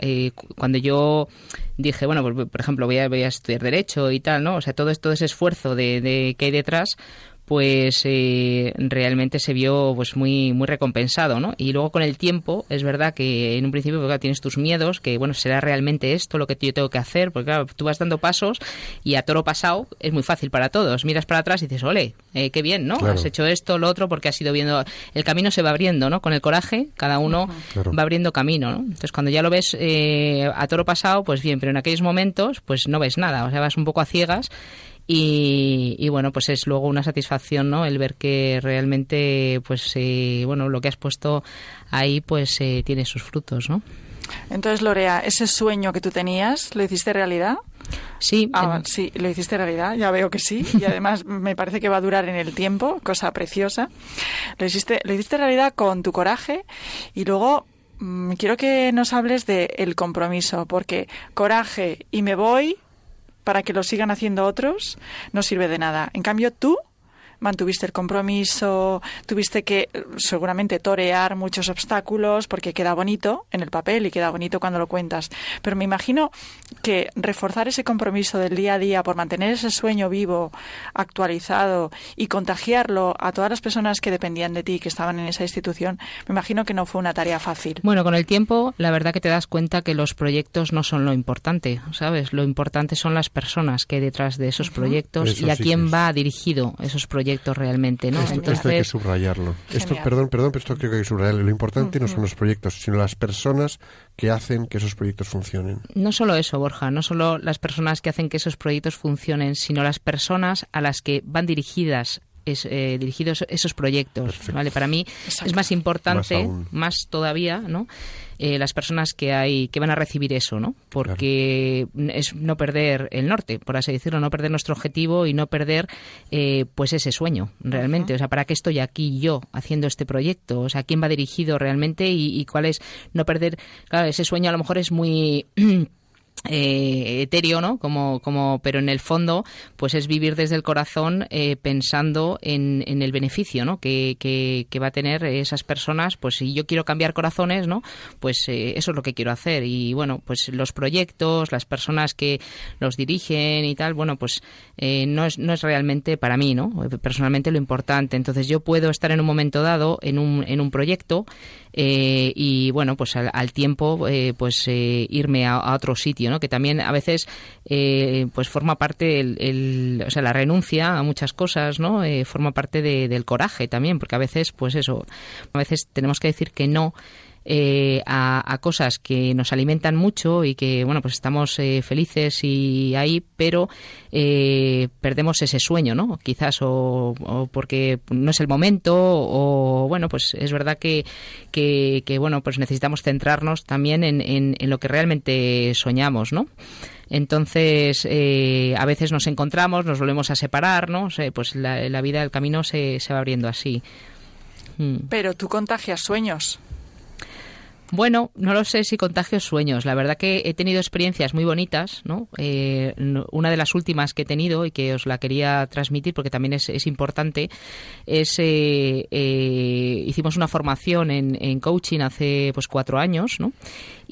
cuando yo dije, bueno, pues, por ejemplo, voy a, voy a estudiar Derecho y tal, ¿no? O sea, todo, todo ese esfuerzo de, de que hay detrás, pues eh, realmente se vio pues muy muy recompensado, ¿no? Y luego con el tiempo es verdad que en un principio pues, tienes tus miedos, que bueno será realmente esto lo que yo tengo que hacer, porque claro tú vas dando pasos y a toro pasado es muy fácil para todos. Miras para atrás y dices, ole, eh, qué bien, ¿no? Has hecho esto, lo otro, porque has ido viendo el camino se va abriendo, ¿no? Con el coraje cada uno va abriendo camino, ¿no? Entonces cuando ya lo ves eh, a toro pasado, pues bien, pero en aquellos momentos pues no ves nada, o sea vas un poco a ciegas y, bueno, pues es luego una satisfacción, ¿no? El ver que realmente, pues, eh, bueno, lo que has puesto ahí, pues, eh, tiene sus frutos, ¿no? Entonces, Lorea, ese sueño que tú tenías, ¿lo hiciste realidad? Sí. Ah, sí, lo hiciste realidad, ya veo que sí. Y además <laughs> me parece que va a durar en el tiempo, cosa preciosa. Lo hiciste, lo hiciste realidad con tu coraje y luego mm, quiero que nos hables de el compromiso, porque coraje y me voy para que lo sigan haciendo otros, no sirve de nada. En cambio, tú mantuviste el compromiso, tuviste que seguramente torear muchos obstáculos porque queda bonito en el papel y queda bonito cuando lo cuentas. Pero me imagino que reforzar ese compromiso del día a día por mantener ese sueño vivo, actualizado y contagiarlo a todas las personas que dependían de ti, que estaban en esa institución, me imagino que no fue una tarea fácil. Bueno, con el tiempo, la verdad que te das cuenta que los proyectos no son lo importante, ¿sabes? Lo importante son las personas que hay detrás de esos proyectos y a quién va dirigido esos proyectos realmente, ¿no? Esto, hay que subrayarlo. Esto, perdón, perdón, pero esto creo que hay que subrayarlo. Lo importante no son los proyectos, sino las personas que hacen que esos proyectos funcionen. No solo eso, Borja, no solo las personas que hacen que esos proyectos funcionen, sino las personas a las que van dirigidas es, eh, dirigidos esos proyectos. ¿vale? Para mí es más importante, más, todavía, ¿no? Eh, las personas que hay que van a recibir eso, ¿no? Porque es no perder el norte, por así decirlo, no perder nuestro objetivo y no perder eh, pues ese sueño realmente. O sea, ¿para qué estoy aquí yo haciendo este proyecto? O sea, ¿quién va dirigido realmente y, y cuál es no perder? Claro, ese sueño a lo mejor es muy <clears throat> eh, etéreo, ¿no? Como, como, pero en el fondo, pues es vivir desde el corazón eh, pensando en, en, el beneficio, ¿no? Que, que, va a tener esas personas, pues si yo quiero cambiar corazones, ¿no? Pues eh, eso es lo que quiero hacer. Y bueno, pues los proyectos, las personas que los dirigen y tal, bueno, pues eh, no, es, no es realmente para mí, ¿no? Personalmente lo importante. Entonces yo puedo estar en un momento dado en un, en un proyecto eh, y bueno, pues al, tiempo, eh, pues eh, irme a, otro sitio, ¿no? Que también a veces, pues forma parte, el, o sea, la renuncia a muchas cosas, ¿no? forma parte del coraje también, porque a veces, pues eso, a veces tenemos que decir que no eh, a, cosas que nos alimentan mucho y que, bueno, pues estamos eh, felices y ahí, pero eh, perdemos ese sueño, ¿no? Quizás o, porque no es el momento o, bueno, pues es verdad que, que, bueno, pues necesitamos centrarnos también en, en, lo que realmente soñamos, ¿no? Entonces, a veces nos encontramos, nos volvemos a separar, ¿no? pues la, la vida, el camino se, se va abriendo así. Mm. Pero tú contagias sueños. Bueno, no lo sé si contagio sueños. La verdad que he tenido experiencias muy bonitas, ¿no? Eh, una de las últimas que he tenido y que os la quería transmitir porque también es, importante es eh, eh, hicimos una formación en, en, coaching hace pues cuatro años, ¿no?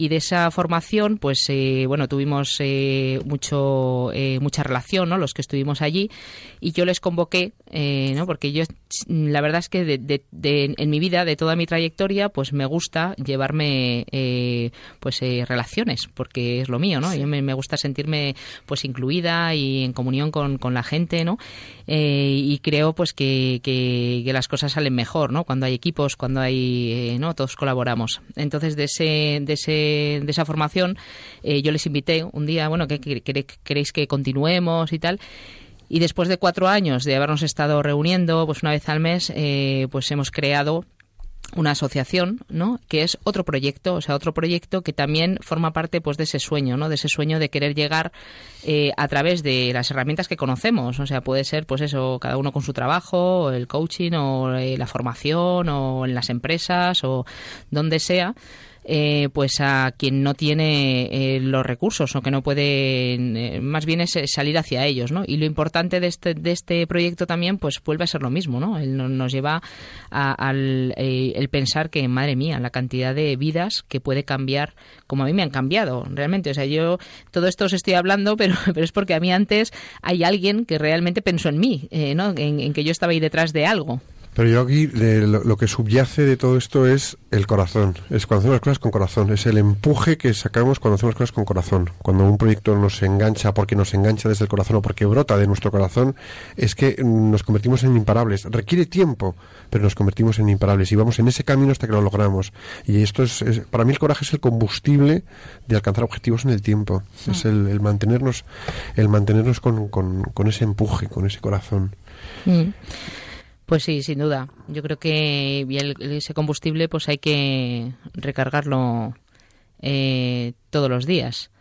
Y de esa formación, pues bueno, tuvimos mucho mucha relación, ¿no? Los que estuvimos allí y yo les convoqué, ¿no? Porque yo la verdad es que de, en mi vida, de toda mi trayectoria, pues me gusta llevarme eh, pues eh, relaciones, porque es lo mío, ¿no? Yo me, gusta sentirme pues incluida y en comunión con, la gente, ¿no? Eh, y creo pues que, que, las cosas salen mejor, ¿no? Cuando hay equipos, cuando hay, ¿no? Todos colaboramos. Entonces, de, ese, de, ese, de esa formación, yo les invité un día, bueno, que, queréis que continuemos y tal. Y después de cuatro años de habernos estado reuniendo, pues una vez al mes, eh, pues hemos creado una asociación, ¿no? Que es otro proyecto, o sea, otro proyecto que también forma parte, pues, de ese sueño, ¿no? De ese sueño de querer llegar eh, a través de las herramientas que conocemos, o sea, puede ser, pues, eso, cada uno con su trabajo, el coaching o eh, la formación o en las empresas o donde sea, eh, pues a quien no tiene eh, los recursos o que no puede, eh, más bien es salir hacia ellos, ¿no? Y lo importante de este, de este proyecto también, pues vuelve a ser lo mismo, ¿no? nos lleva al el pensar que, madre mía, la cantidad de vidas que puede cambiar, como a mí me han cambiado, realmente. O sea, yo todo esto os estoy hablando, pero, <laughs> pero es porque a mí antes hay alguien que realmente pensó en mí, ¿no? en que yo estaba ahí detrás de algo. Pero yo aquí lo, que subyace de todo esto es el corazón. Es cuando hacemos las cosas con corazón. Es el empuje que sacamos cuando hacemos las cosas con corazón. Cuando un proyecto nos engancha porque nos engancha desde el corazón o porque brota de nuestro corazón, es que nos convertimos en imparables. Requiere tiempo, pero nos convertimos en imparables y vamos en ese camino hasta que lo logramos. Y esto es, para mí el coraje es el combustible de alcanzar objetivos en el tiempo. Es mm. el, mantenernos, el mantenernos con, con, ese empuje, con ese corazón. Mm. Pues sí, sin duda. Yo creo que ese combustible pues hay que recargarlo eh, todos los días.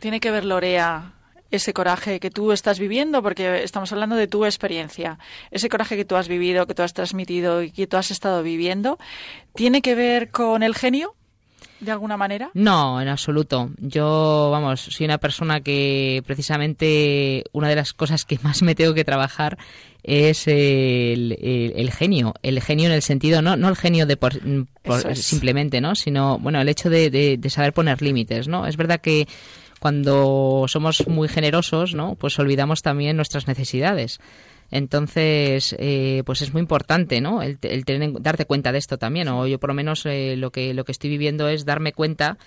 Tiene que ver, Lorea, ese coraje que tú estás viviendo, porque estamos hablando de tu experiencia, ese coraje que tú has vivido, que tú has transmitido y que tú has estado viviendo, ¿tiene que ver con el genio? De alguna manera? No, en absoluto. Yo, vamos, soy una persona que precisamente una de las cosas que más me tengo que trabajar es el, genio. El genio en el sentido, no, no el genio de por, simplemente, ¿no? Sino, bueno, el hecho de, de saber poner límites, ¿no? Es verdad que cuando somos muy generosos, ¿no? Pues olvidamos también nuestras necesidades. Entonces, eh, pues es muy importante, ¿no? El, tener, darte cuenta de esto también, o yo por lo menos eh, lo que lo que estoy viviendo es darme cuenta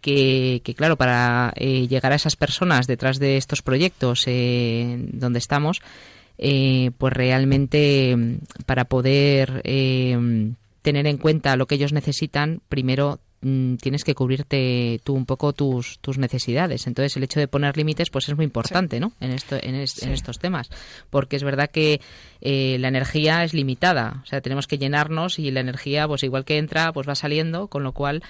que, claro, para eh, llegar a esas personas detrás de estos proyectos donde estamos, pues realmente para poder tener en cuenta lo que ellos necesitan, primero Mm, tienes que cubrirte tú un poco tus, tus necesidades. Entonces, el hecho de poner límites pues es muy importante ¿no? en, esto, en, estos temas, porque es verdad que eh, la energía es limitada, o sea, tenemos que llenarnos y la energía, pues igual que entra, pues va saliendo, con lo cual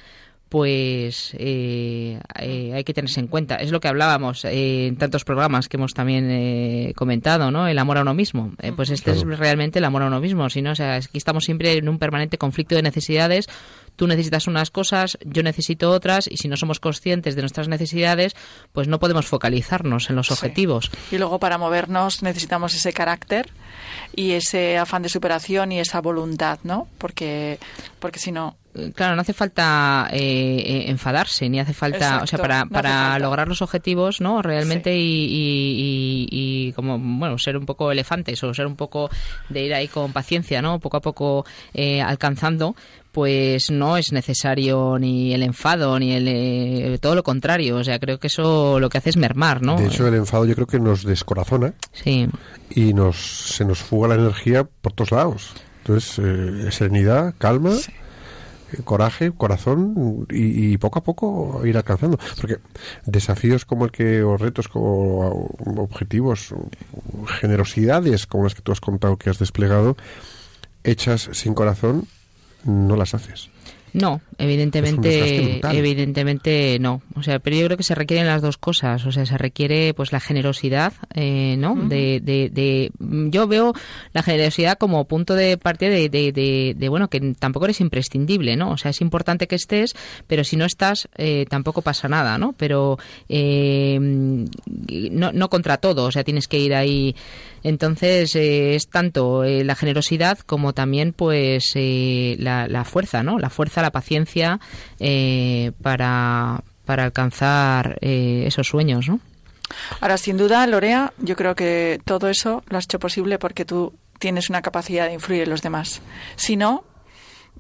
pues eh, eh, hay que tenerse en cuenta. Es lo que hablábamos en tantos programas que hemos también comentado, ¿no? El amor a uno mismo. pues este es realmente el amor a uno mismo. Si no, o sea, aquí estamos siempre en un permanente conflicto de necesidades tú necesitas unas cosas, yo necesito otras, y si no somos conscientes de nuestras necesidades, pues no podemos focalizarnos en los objetivos. Y luego para movernos necesitamos ese carácter y ese afán de superación y esa voluntad, ¿no? Porque, porque si no claro, no hace falta eh, eh, enfadarse, ni hace falta, o sea, para, para lograr los objetivos, ¿no? Realmente y, y, como, bueno, ser un poco elefantes o ser un poco de ir ahí con paciencia, ¿no? Poco a poco eh, alcanzando, pues no es necesario ni el enfado ni el eh, todo lo contrario. O sea creo que eso lo que hace es mermar no de hecho el enfado yo creo que nos descorazona sí. y nos se nos fuga la energía por todos lados. Entonces eh, serenidad calma eh, coraje, corazón y, poco a poco ir alcanzando. Porque desafíos como el que, o retos como objetivos, generosidades como las que tú has contado que has desplegado, hechas sin corazón, no las haces. No, evidentemente, evidentemente no. O sea, pero yo creo que se requieren las dos cosas. O sea, se requiere pues la generosidad, eh, ¿no? de, de, yo veo la generosidad como punto de partida de, de, bueno que tampoco eres imprescindible, ¿no? O sea, es importante que estés, pero si no estás eh, tampoco pasa nada, ¿no? Pero eh, no, no contra todo. O sea, tienes que ir ahí. Entonces es tanto la generosidad como también pues la, la fuerza, ¿no? La fuerza la paciencia eh, para, para alcanzar eh, esos sueños, ¿no? Ahora, sin duda, Lorea, yo creo que todo eso lo has hecho posible porque tú tienes una capacidad de influir en los demás. Si no,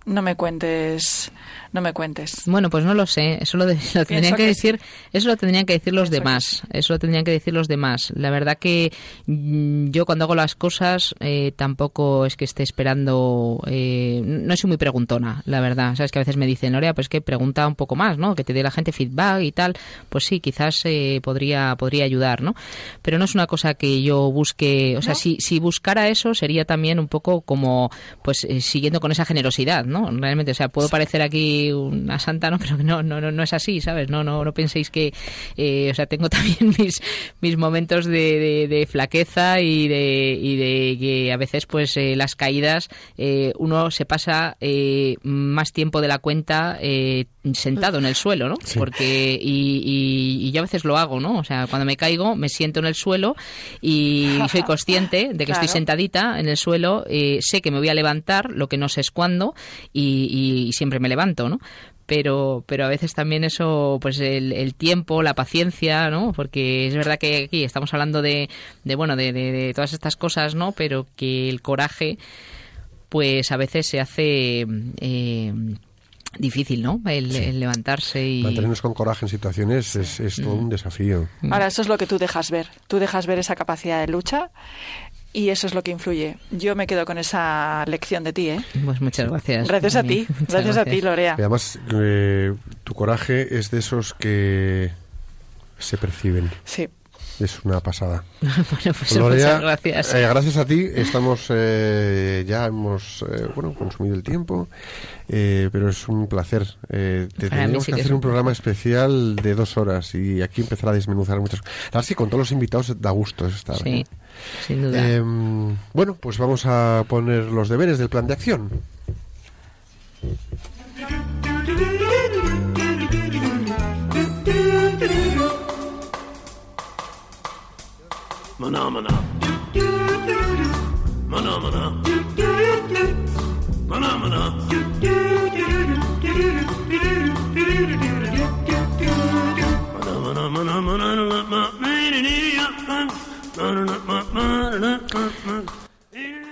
no me cuentes no me cuentes. Bueno, pues no lo sé. Eso lo, tendrían que, decir. Eso lo tendrían que decir los demás. eso lo tendrían que decir los demás. La verdad que mm, yo cuando hago las cosas eh, tampoco es que esté esperando. Eh, no soy muy preguntona, la verdad. Sabes que a veces me dicen, Noria, pues que pregunta un poco más, ¿no? Que te dé la gente feedback y tal. Pues sí, quizás eh, podría podría ayudar, ¿no? Pero no es una cosa que yo busque. O sea, si, si buscara eso sería también un poco como, pues siguiendo con esa generosidad, ¿no? Realmente, o sea, puedo parecer aquí una santa, ¿no? <laughs> Pero no, no, no, no es así, ¿sabes? No, no, no penséis que, eh, o sea, tengo <laughs> también mis, mis momentos de, de, flaqueza y de, y de que a veces, pues, eh, las caídas, eh, uno se pasa más tiempo de la cuenta sentado en el suelo, ¿no? Porque, y, y, yo a veces lo hago, ¿no? O sea, cuando me caigo, me siento en el suelo y soy consciente de que estoy sentadita en el suelo, sé que me voy a levantar, lo que no sé es cuándo, y, y siempre me levanto, pero pero a veces también eso pues el, tiempo la paciencia no porque es verdad que aquí estamos hablando de, de bueno de, todas estas cosas no pero que el coraje pues a veces se hace eh, difícil, ¿no? El, levantarse y... Mantenernos con coraje en situaciones es, es todo un mm. desafío. Ahora, eso es lo que tú dejas ver. Tú dejas ver esa capacidad de lucha y eso es lo que influye. Yo me quedo con esa lección de ti, ¿eh? Pues muchas gracias. Gracias a ti, gracias, a ti, Lorea. además, eh, tu coraje es de esos que se perciben. Sí. Es una pasada. <laughs> bueno, pues muchas gracias. Eh, gracias a ti estamos eh, ya hemos bueno consumido el tiempo, pero es un placer. te tenemos que, hacer un, programa especial de dos horas y aquí empezar a desmenuzar muchas cosas. Así con todos los invitados da gusto estar. Sí. Sin duda. Em, bueno, pues vamos a poner los deberes del plan de acción.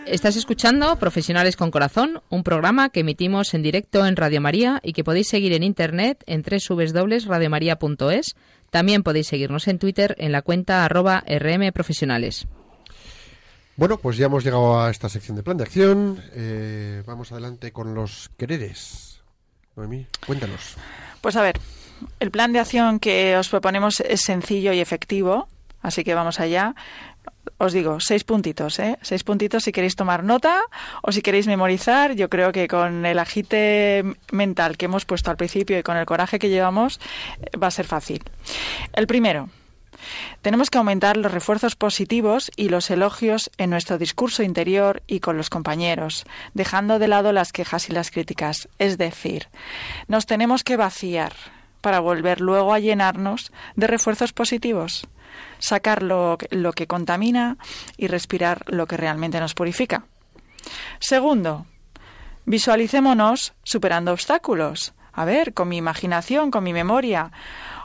Estás escuchando Profesionales con Corazón, un programa que emitimos en directo en Radio María y que podéis seguir en internet en www.radiomaria.es. También podéis seguirnos en Twitter en la cuenta arroba rmprofesionales. Bueno, pues ya hemos llegado a esta sección de plan de acción. Eh, vamos adelante con los quereres. Noemí, cuéntanos. Pues a ver, el plan de acción que os proponemos es sencillo y efectivo Así que vamos allá. Os digo, seis puntitos, ¿eh? Seis puntitos si queréis tomar nota o si queréis memorizar. Yo creo que con el agite mental que hemos puesto al principio y con el coraje que llevamos, eh, va a ser fácil. El primero, tenemos que aumentar los refuerzos positivos y los elogios en nuestro discurso interior y con los compañeros, dejando de lado las quejas y las críticas. Es decir, nos tenemos que vaciar para volver luego a llenarnos de refuerzos positivos sacar lo, que contamina y respirar lo que realmente nos purifica. Segundo, visualicémonos superando obstáculos. A ver, con mi imaginación, con mi memoria.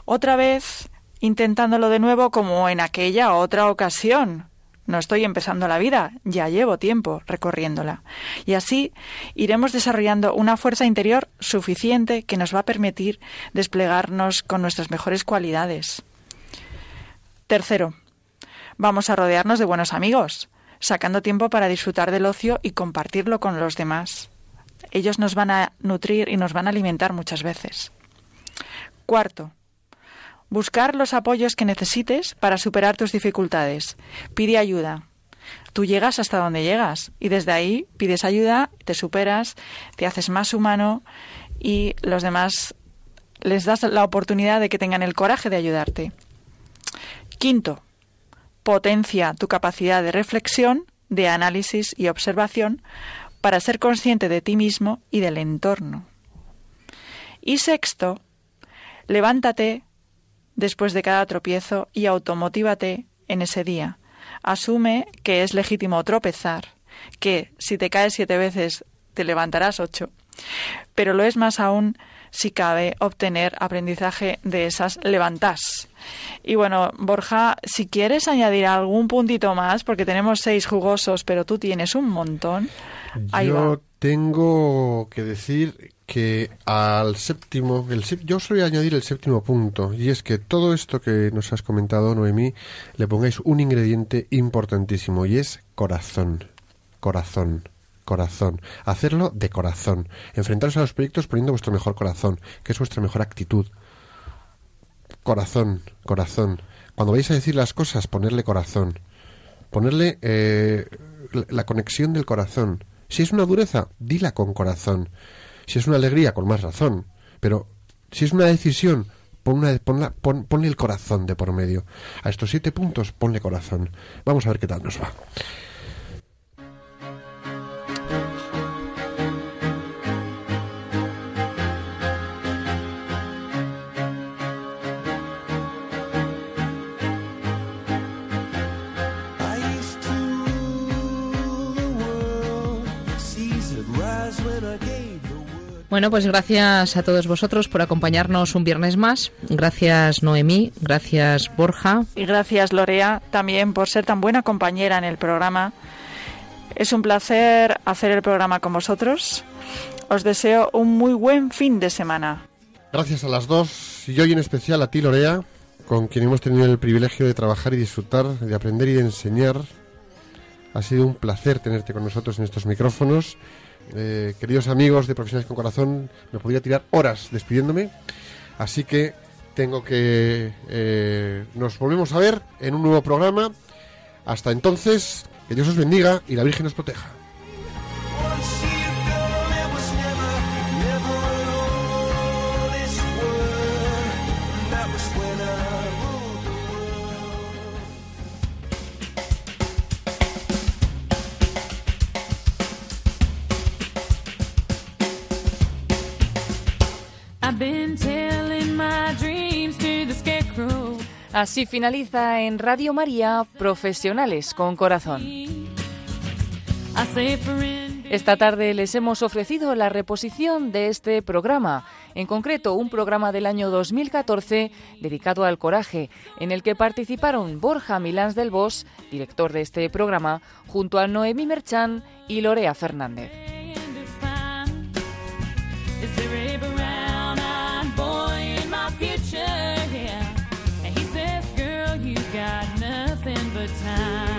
Otra vez intentándolo de nuevo como en aquella otra ocasión. No estoy empezando la vida, ya llevo tiempo recorriéndola. Y así iremos desarrollando una fuerza interior suficiente que nos va a permitir desplegarnos con nuestras mejores cualidades. Tercero, vamos a rodearnos de buenos amigos, sacando tiempo para disfrutar del ocio y compartirlo con los demás. Ellos nos van a nutrir y nos van a alimentar muchas veces. Cuarto, buscar los apoyos que necesites para superar tus dificultades. Pide ayuda. Tú llegas hasta donde llegas y desde ahí pides ayuda, te superas, te haces más humano y los demás les das la oportunidad de que tengan el coraje de ayudarte. Quinto, potencia tu capacidad de reflexión, de análisis y observación para ser consciente de ti mismo y del entorno. Y sexto, levántate después de cada tropiezo y automotívate en ese día. Asume que es legítimo tropezar, que si te caes siete veces te levantarás ocho, pero lo es más aún si cabe obtener aprendizaje de esas levantas. Y bueno, Borja, si quieres añadir algún puntito más, porque tenemos seis jugosos, pero tú tienes un montón. Yo tengo que decir que al séptimo, el, yo os voy a añadir el séptimo punto, y es que todo esto que nos has comentado, Noemí, le pongáis un ingrediente importantísimo, y es corazón. Corazón corazón. Hacerlo de corazón. Enfrentaros a los proyectos poniendo vuestro mejor corazón, que es vuestra mejor actitud. Corazón, corazón. Cuando vais a decir las cosas, ponerle corazón. Ponerle eh, la conexión del corazón. Si es una dureza, dila con corazón. Si es una alegría, con más razón. Pero si es una decisión, pon ponle el corazón de por medio. A estos siete puntos, ponle corazón. Vamos a ver qué tal nos va. Bueno, pues gracias a todos vosotros por acompañarnos un viernes más. Gracias Noemí, gracias Borja. Y gracias Lorea también por ser tan buena compañera en el programa. Es un placer hacer el programa con vosotros. Os deseo un muy buen fin de semana. Gracias a las dos y hoy en especial a ti Lorea, con quien hemos tenido el privilegio de trabajar y disfrutar, de aprender y de enseñar. Ha sido un placer tenerte con nosotros en estos micrófonos eh, queridos amigos de Profesionales con Corazón, me podría tirar horas despidiéndome, así que tengo que... Eh, nos volvemos a ver en un nuevo programa. Hasta entonces, que Dios os bendiga y la Virgen os proteja. Así finaliza en Radio María Profesionales con Corazón. Esta tarde les hemos ofrecido la reposición de este programa, en concreto un programa del año 2014 dedicado al coraje, en el que participaron Borja Milans del Bosch, director de este programa, junto a Noemí Merchán y Lorea Fernández. time.